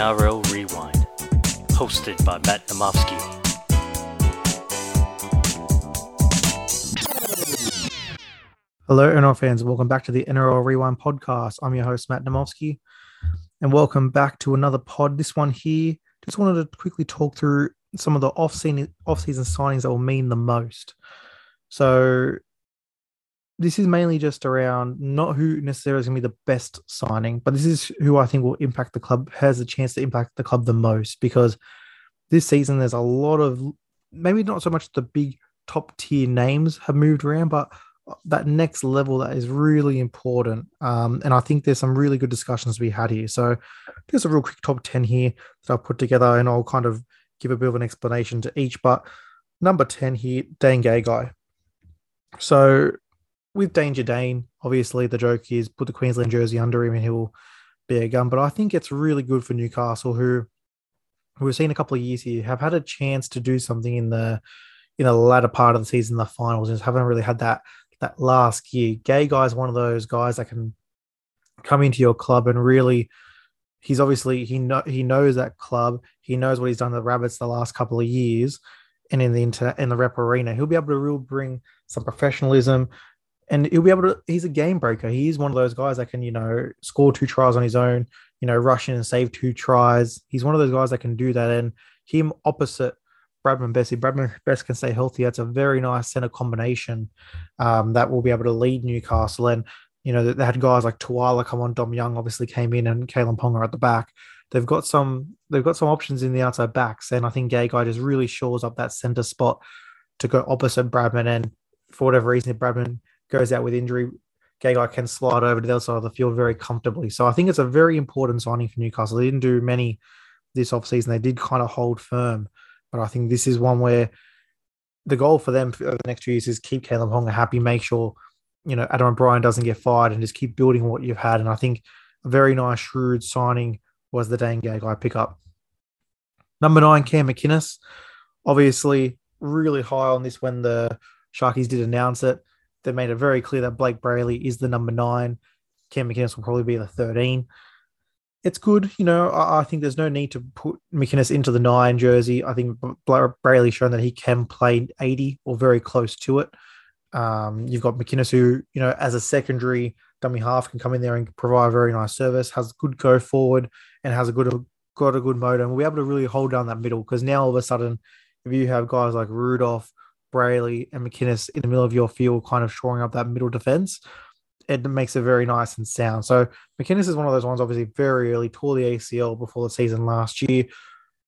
NRL Rewind, hosted by Matt Namofsky. Hello, NRL fans. Welcome back to the NRL Rewind podcast. I'm your host, Matt Namofsky, and welcome back to another pod. This one here, just wanted to quickly talk through some of the off-season, off-season signings that will mean the most. So, this is mainly just around not who necessarily is going to be the best signing, but this is who I think will impact the club, has the chance to impact the club the most because this season there's a lot of maybe not so much the big top tier names have moved around, but that next level that is really important. Um, and I think there's some really good discussions to be had here. So there's a real quick top 10 here that I'll put together and I'll kind of give a bit of an explanation to each. But number 10 here, Dane Gagai. So with Danger Dane, obviously the joke is put the Queensland jersey under him and he'll be a gun. But I think it's really good for Newcastle, who we've seen a couple of years here, have had a chance to do something in the in the latter part of the season, the finals, and haven't really had that that last year. Gagai is one of those guys that can come into your club and really. He's obviously he know he knows that club. He knows what he's done to the Rabbits the last couple of years, and in the inter, in the rep arena, he'll be able to really bring some professionalism, and he'll be able to. He's a game breaker. He's one of those guys that can you know score two tries on his own. You know, rush in and save two tries. He's one of those guys that can do that. And him opposite Bradman Bessie. Bradman Best can stay healthy. That's a very nice center combination um, that will be able to lead Newcastle. And you know, they had guys like Tuala come on. Dom Young obviously came in, and Kalyn Ponga at the back. They've got some. They've got some options in the outside backs, and I think Gagai just really shores up that center spot to go opposite Bradman. And for whatever reason, if Bradman goes out with injury, Gagai can slide over to the other side of the field very comfortably. So I think it's a very important signing for Newcastle. They didn't do many this offseason. They did kind of hold firm, but I think this is one where the goal for them for the next two years is keep Kalyn Ponga happy, make sure you know Adam O'Brien doesn't get fired, and just keep building what you've had. And I think a very nice shrewd signing was the Dane Gagai pickup. Number nine, Cam McInnes, obviously really high on this when the Sharkies did announce it. They made it very clear that Blake Brailey is the number nine. Cam McInnes will probably be the 13 it's good. You know, I, I, think there's no need to put McInnes into the nine jersey. I think Brailey's shown that he can play 80 or very close to it. Um, you've got McInnes who, you know, as a secondary dummy half can come in there and provide a very nice service, has good go forward and has a good got a good motor and we'll be able to really hold down that middle because now all of a sudden if you have guys like Rudolph, Brailey and McInnes in the middle of your field kind of shoring up that middle defense, it makes it very nice and sound. So McInnes is one of those ones, obviously, very early, tore the ACL before the season last year,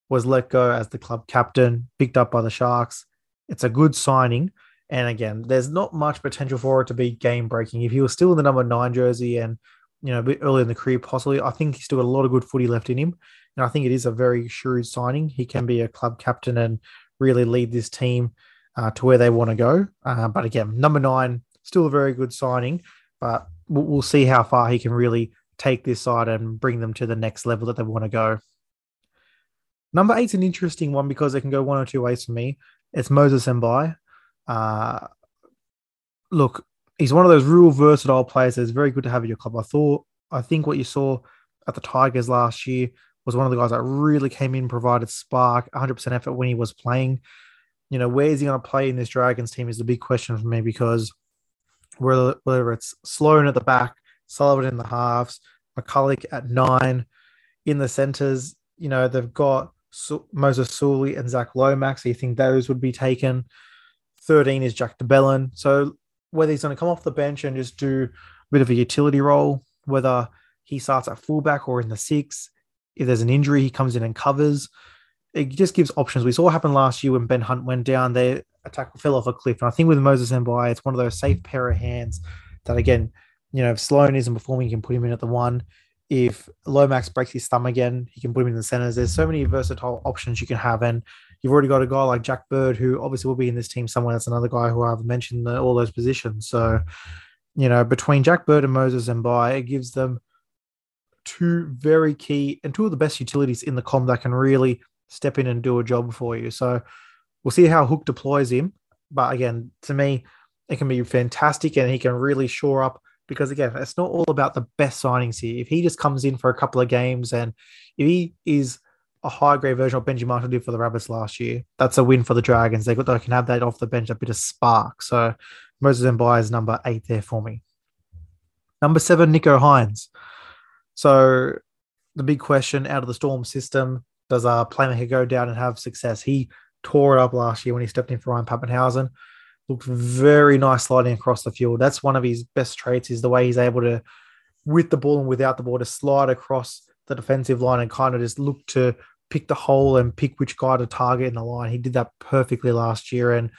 was let go as the club captain, picked up by the Sharks. It's a good signing. And again, there's not much potential for it to be game breaking. If he was still in the number nine jersey and, you know, a bit early in the career, possibly, I think he's still got a lot of good footy left in him. And I think it is a very shrewd signing. He can be a club captain and really lead this team uh, to where they want to go. Uh, but again, number nine, still a very good signing but we'll see how far he can really take this side and bring them to the next level that they want to go. Number eight's an interesting one because it can go one or two ways for me. It's Moses Mbye. Uh, look, he's one of those real versatile players that's very good to have at your club. I thought, I think what you saw at the Tigers last year was one of the guys that really came in, provided spark, 100% effort when he was playing. You know, where is he going to play in this Dragons team is the big question for me because whether, whether it's Sloan at the back, Sullivan in the halves, McCullough at nine, in the centers. You know, they've got Moses Suli and Zach Lomax. So you think those would be taken. 13 is Jack de Belin. So whether he's going to come off the bench and just do a bit of a utility role, whether he starts at fullback or in the six, if there's an injury, he comes in and covers. It just gives options. We saw what happened last year when Ben Hunt went down. They attack fell off a cliff. And I think with Moses Mbye, it's one of those safe pair of hands that again, you know, if Sloan isn't performing, you can put him in at the one. If Lomax breaks his thumb again, he can put him in the centers. There's so many versatile options you can have. And you've already got a guy like Jack Bird, who obviously will be in this team somewhere. That's another guy who I've mentioned all those positions. So, you know, between Jack Bird and Moses Mbye, it gives them two very key and two of the best utilities in the com that can really step in and do a job for you. So We'll see how Hook deploys him. But again, to me, it can be fantastic and he can really shore up because again, it's not all about the best signings here. If he just comes in for a couple of games and if he is a high grade version of Benji Marshall did for the Rabbits last year, that's a win for the Dragons. They got they can have that off the bench, a bit of spark. So Moses Mbye is number eight there for me. Number seven, Nicho Hynes. So the big question out of the Storm system, does uh, a playmaker go down and have success? He tore it up last year when he stepped in for Ryan Papenhuyzen. Looked very nice sliding across the field. That's one of his best traits is the way he's able to, with the ball and without the ball, to slide across the defensive line and kind of just look to pick the hole and pick which guy to target in the line. He did that perfectly last year. And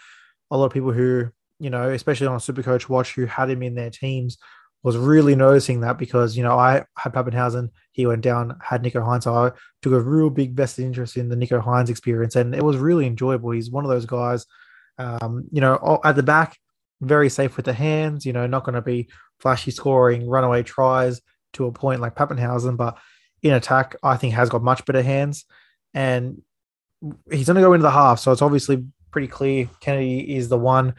a lot of people who, you know, especially on Super Coach Watch, who had him in their teams, was really noticing that because, you know, I had Papenhuyzen, he went down, had Nicho Hynes. So I took a real big vested interest in the Nicho Hynes experience. And it was really enjoyable. He's one of those guys – um, you know, at the back, very safe with the hands, you know, not going to be flashy scoring runaway tries to a point like Papenhuyzen, but in attack, I think has got much better hands. And he's going to go into the half. So it's obviously pretty clear Kennedy is the one.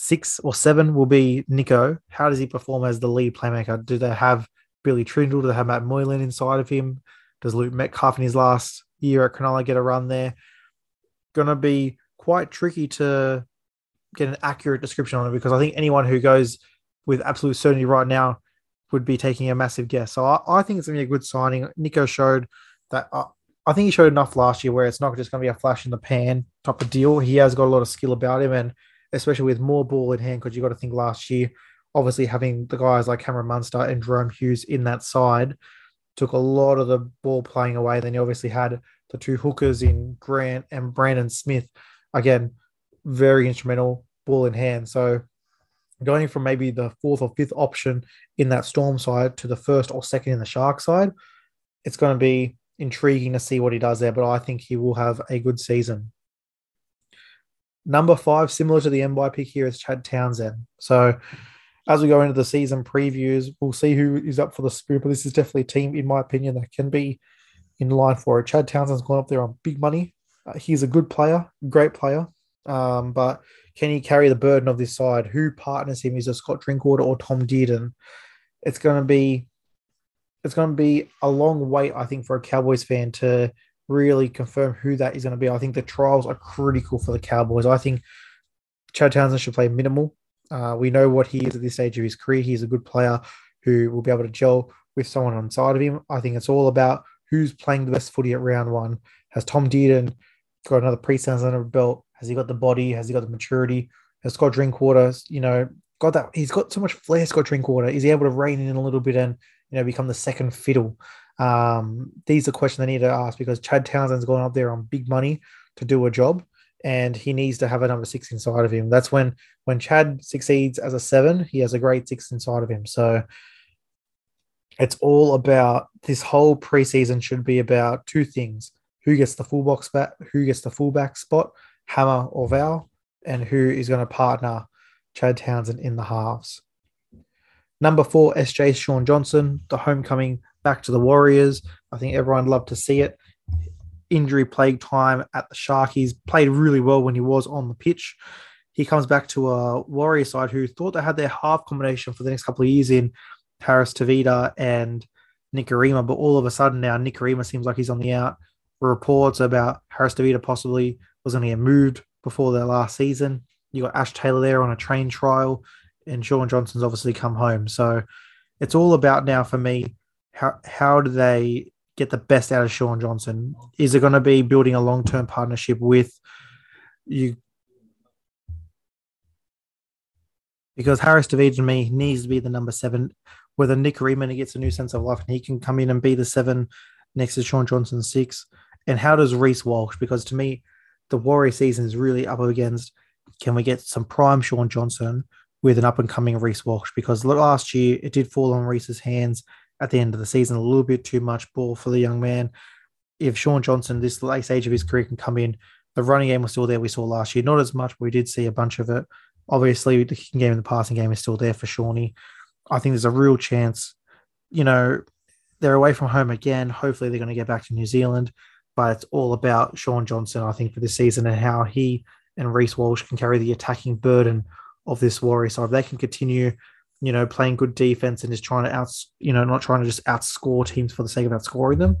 Six or seven will be Nicho. How does he perform as the lead playmaker? Do they have Billy Trindall? Do they have Matt Moylan inside of him? Does Luke Metcalf in his last year at Cronulla get a run there? Going to be quite tricky to get an accurate description on it because I think anyone who goes with absolute certainty right now would be taking a massive guess. So I, I think it's to be a good signing. Nicho showed that uh, I think he showed enough last year where it's not just going to be a flash in the pan type of deal. He has got a lot of skill about him, and especially with more ball in hand, because you've got to think last year, obviously having the guys like Cameron Munster and Jahrome Hughes in that side took a lot of the ball playing away. Then you obviously had the two hookers in Grant and Brandon Smith again, very instrumental ball in hand. So going from maybe the fourth or fifth option in that Storm side to the first or second in the Shark side, it's going to be intriguing to see what he does there. But I think he will have a good season. Number five, similar to the Mbye pick here, is Chad Townsend. So as we go into the season previews, we'll see who is up for the Spirit. But this is definitely a team, in my opinion, that can be in line for it. Chad Townsend's gone up there on big money. Uh, he's a good player, great player. Um, but can he carry the burden of this side? Who partners him? Is it Scott Drinkwater or Tom Dearden? It's going to be it's going to be a long wait, I think, for a Cowboys fan to really confirm who that is going to be. I think the trials are critical for the Cowboys. I think Chad Townsend should play minimal. Uh, we know what he is at this stage of his career. He's a good player who will be able to gel with someone on side of him. I think it's all about who's playing the best footy at round one. Has Tom Dearden got another preseason under belt? Has he got the body? Has he got the maturity? Has Scott Drinkwater, you know, got that? He's got so much flair, Scott Drinkwater. Is he able to rein in a little bit and, you know, become the second fiddle? Um, these are questions they need to ask because Chad Townsend's gone up there on big money to do a job and he needs to have a number six inside of him. That's when when Chad succeeds as a seven, he has a great six inside of him. So it's all about this whole preseason should be about two things who gets the full box spot, who gets the fullback spot, Hammer or Val, and who is going to partner Chad Townsend in the halves. Number four, SJ Shaun Johnson, the homecoming back to the Warriors. I think everyone loved to see it. Injury plague time at the Sharkies. Played really well when he was on the pitch. He comes back to a Warrior side who thought they had their half combination for the next couple of years in Harris Tavita and Nikorima, but all of a sudden now Nikorima seems like he's on the out reports about Harris Tavita possibly was going to get moved before their last season. You got Ash Taylor there on a train trial, and Shaun Johnson's obviously come home. So it's all about now for me how how do they get the best out of Shaun Johnson? Is it going to be building a long term partnership with you? Because Harris Tavita to me needs to be the number seven. Whether Nikorima gets a new sense of life and he can come in and be the seven next to Shaun Johnson six and how does Reece Walsh? Because to me, the Warrior season is really up against can we get some prime Shaun Johnson with an up and coming Reece Walsh? Because last year it did fall on Reece's hands at the end of the season, a little bit too much ball for the young man. If Shaun Johnson, this late stage of his career, can come in, the running game was still there. We saw last year, not as much, but we did see a bunch of it. Obviously, the kicking game and the passing game is still there for Shawnee. I think there's a real chance, you know, they're away from home again. Hopefully, they're going to get back to New Zealand but it's all about Shaun Johnson, I think, for this season and how he and Reece Walsh can carry the attacking burden of this Warrior side. If they can continue you know, playing good defense and just trying to out, you know, not trying to just outscore teams for the sake of outscoring them.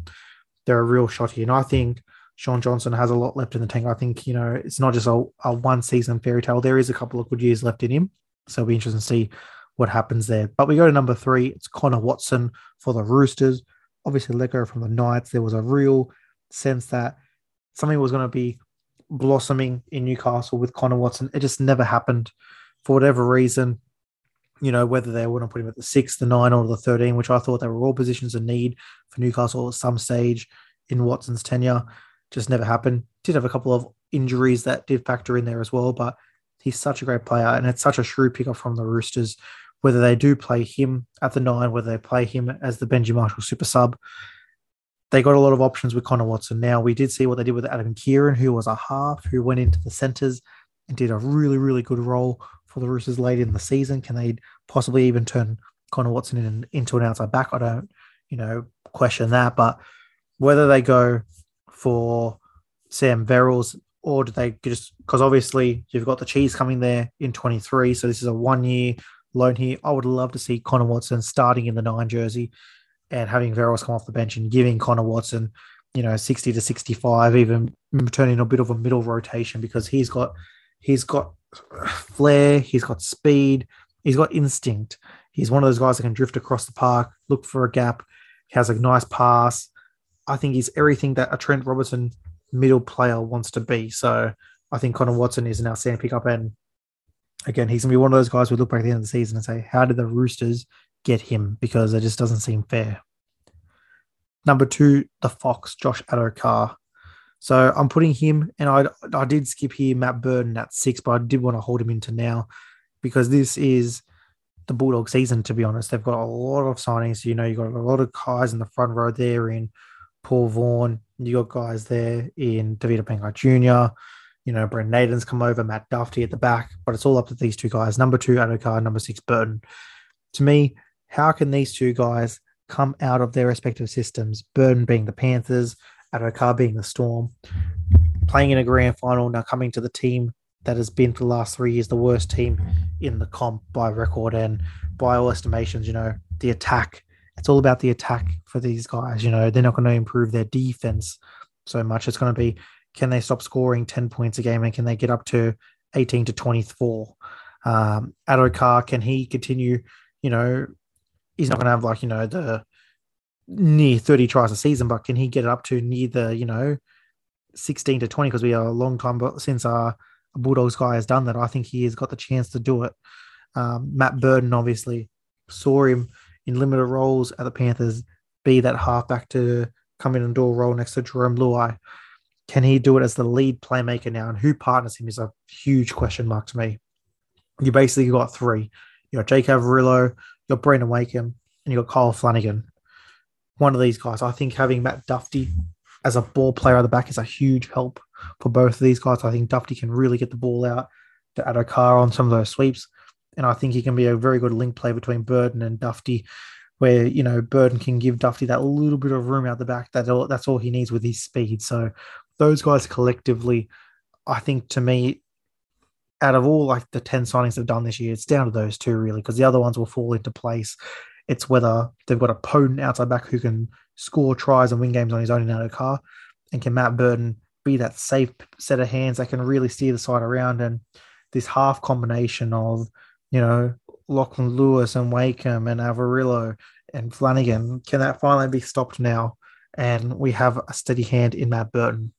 They're a real shot here. And I think Shaun Johnson has a lot left in the tank. I think, you know, it's not just a, a one season fairy tale. There is a couple of good years left in him. So it'll be interesting to see what happens there. But we go to number three. It's Connor Watson for the Roosters. Obviously, let go from the Knights. There was a real sense that something was going to be blossoming in Newcastle with Connor Watson. It just never happened for whatever reason you know, whether they want to put him at the six, the nine, or the 13, which I thought they were all positions of need for Newcastle at some stage in Watson's tenure. Just never happened. Did have a couple of injuries that did factor in there as well, but he's such a great player and it's such a shrewd pickup from the Roosters. Whether they do play him at the nine, whether they play him as the Benji Marshall super sub, they got a lot of options with Connor Watson. Now, we did see what they did with Adam Keighran, who was a half, who went into the centres and did a really, really good role for the Roosters late in the season? Can they possibly even turn Connor Watson in, into an outside back? I don't, you know, question that. But whether they go for Sam Verrills or do they just because obviously you've got the cheese coming there in 23, so this is a one year loan here. I would love to see Connor Watson starting in the nine jersey and having Verrills come off the bench and giving Connor Watson, you know, 60 to 65, even turning a bit of a middle rotation because he's got he's got flair, he's got speed, he's got instinct. He's one of those guys that can drift across the park, look for a gap, he has a nice pass. I think he's everything that a Trent Robinson middle player wants to be. So I think Connor Watson is an outstanding pickup. And again, he's going to be one of those guys who look back at the end of the season and say, how did the Roosters get him? Because it just doesn't seem fair. Number two, the Fox, Josh Addo-Carr. So I'm putting him, and I I did skip here Matt Burton at six, but I did want to hold him into now because this is the Bulldog season. To be honest, they've got a lot of signings. You know, you have got a lot of guys in the front row there in Paul Vaughan. You got guys there in Tevita Pangai Jr. You know, Brent Naden's come over, Matt Dufty at the back, but it's all up to these two guys. Number two, Addo-Carr, number six, Burton. To me, how can these two guys come out of their respective systems? Burton being the Panthers, Addo-Carr being the Storm, playing in a grand final, now coming to the team that has been for the last three years the worst team in the comp by record and by all estimations, you know, the attack. It's all about the attack for these guys. You know, they're not going to improve their defense so much. It's going to be can they stop scoring 10 points a game and can they get up to 18 to 24? Um, Addo-Carr, can he continue? You know, he's not going to have like, you know, the near 30 tries a season, but can he get it up to near the, you know, 16 to 20? Because we are a long time since our Bulldogs guy has done that. I think he has got the chance to do it. Um, Matt Burton obviously saw him in limited roles at the Panthers be that halfback to come in and do a role next to Jarome Luai. Can he do it as the lead playmaker now? And who partners him is a huge question mark to me. You basically got three. You got Jake Averillo, you got Brandon Wakeham, and you got Kyle Flanagan one of these guys. I think having Matt Dufty as a ball player at the back is a huge help for both of these guys. I think Dufty can really get the ball out to Addo-Carr on some of those sweeps. And I think he can be a very good link play between Burton and Dufty, where, you know, Burton can give Dufty that little bit of room out the back. That all, that's all he needs with his speed. So those guys collectively, I think to me, out of all like the 10 signings they've done this year, it's down to those two really, because the other ones will fall into place it's whether they've got a potent outside back who can score tries and win games on his own in Addo-Carr, and can Matt Burton be that safe set of hands that can really steer the side around. And this half combination of, you know, Lachlan Lewis and Wakeham and Averillo and Flanagan, can that finally be stopped now? And we have a steady hand in Matt Burton.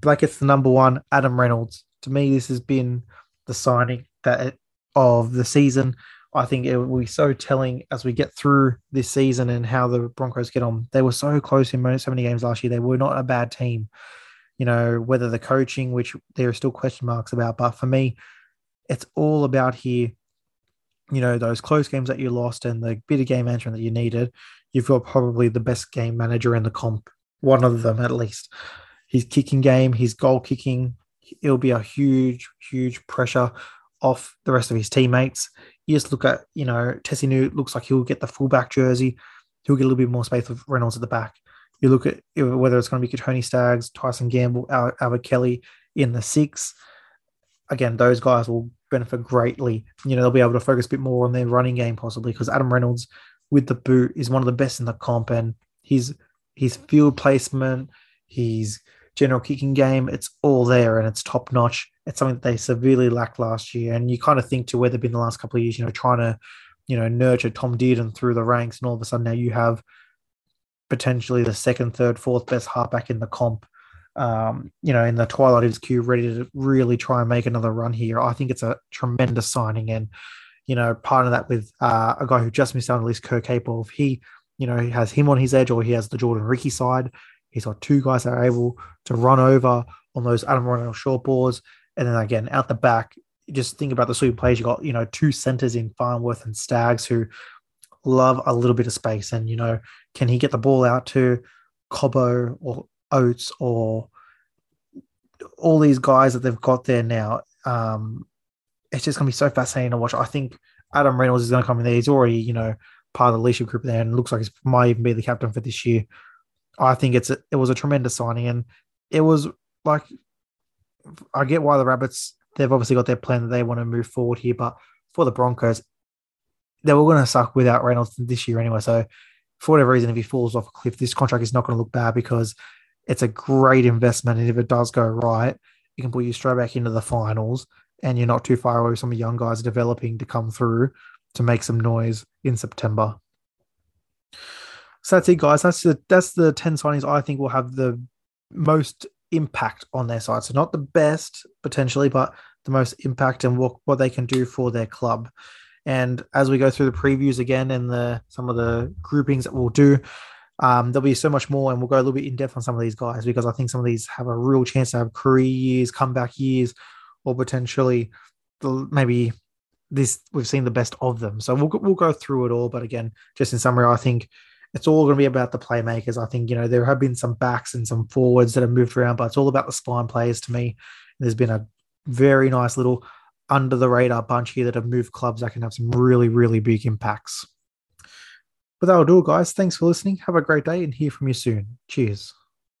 Black gets the number one, Adam Reynolds. To me, this has been the signing that of the season. I think it will be so telling as we get through this season and how the Broncos get on. They were so close in so many games last year. They were not a bad team. You know, whether the coaching, which there are still question marks about, but for me, it's all about here. You know, those close games that you lost and the bit of game management that you needed. You've got probably the best game manager in the comp, one of them at least. His kicking game, his goal kicking, it'll be a huge, huge pressure off the rest of his teammates. You just look at, you know, Tesi looks like he'll get the fullback jersey. He'll get a little bit more space with Reynolds at the back. You look at whether it's going to be Tony Staggs, Tyson Gamble, Albert Kelly in the six. again, those guys will benefit greatly. You know, they'll be able to focus a bit more on their running game possibly because Adam Reynolds with the boot is one of the best in the comp and his his field placement, his general kicking game, it's all there and it's top notch. It's something that they severely lacked last year. And you kind of think to where they've been the last couple of years, you know, trying to, you know, nurture Tom Dearden through the ranks, and all of a sudden now you have potentially the second, third, fourth best halfback in the comp. Um, you know, in the twilight of his queue, ready to really try and make another run here. I think it's a tremendous signing, and you know, partner that with uh, a guy who just missed out on at least Kurt Capewell. If he, you know, has him on his edge, or he has the Jordan Riki side, he's got two guys that are able to run over on those Adam Reynolds short boards, and then again out the back. Just think about the sweet plays. You got you know two centers in Farnworth and Staggs who love a little bit of space. And, you know, can he get the ball out to Cobbo or Oates or all these guys that they've got there now? Um, it's just going to be so fascinating to watch. I think Adam Reynolds is going to come in there. He's already, you know, part of the leadership group there and looks like he might even be the captain for this year. I think it's a, it was a tremendous signing and it was like I get why the Rabbits they've obviously got their plan that they want to move forward here, but for the Broncos, they were going to suck without Reynolds this year anyway. So for whatever reason, if he falls off a cliff, this contract is not going to look bad because it's a great investment. And if it does go right, it can put you straight back into the finals and you're not too far away. Some young guys developing to come through to make some noise in September. So that's it, guys. That's the that's the 10 signings I think will have the most impact on their side. So not the best potentially, but the most impact and what, what they can do for their club. And as we go through the previews again and the some of the groupings that we'll do, um, there'll be so much more, and we'll go a little bit in depth on some of these guys because I think some of these have a real chance to have career years, comeback years, or potentially maybe this we've seen the best of them. So we'll we'll go through it all. But again, just in summary, I think it's all going to be about the playmakers. I think you know there have been some backs and some forwards that have moved around, but it's all about the spine players to me. There's been a very nice little under the radar bunch here that have moved clubs that can have some really, really big impacts. But that'll do it, guys. Thanks for listening. Have a great day and hear from you soon. Cheers.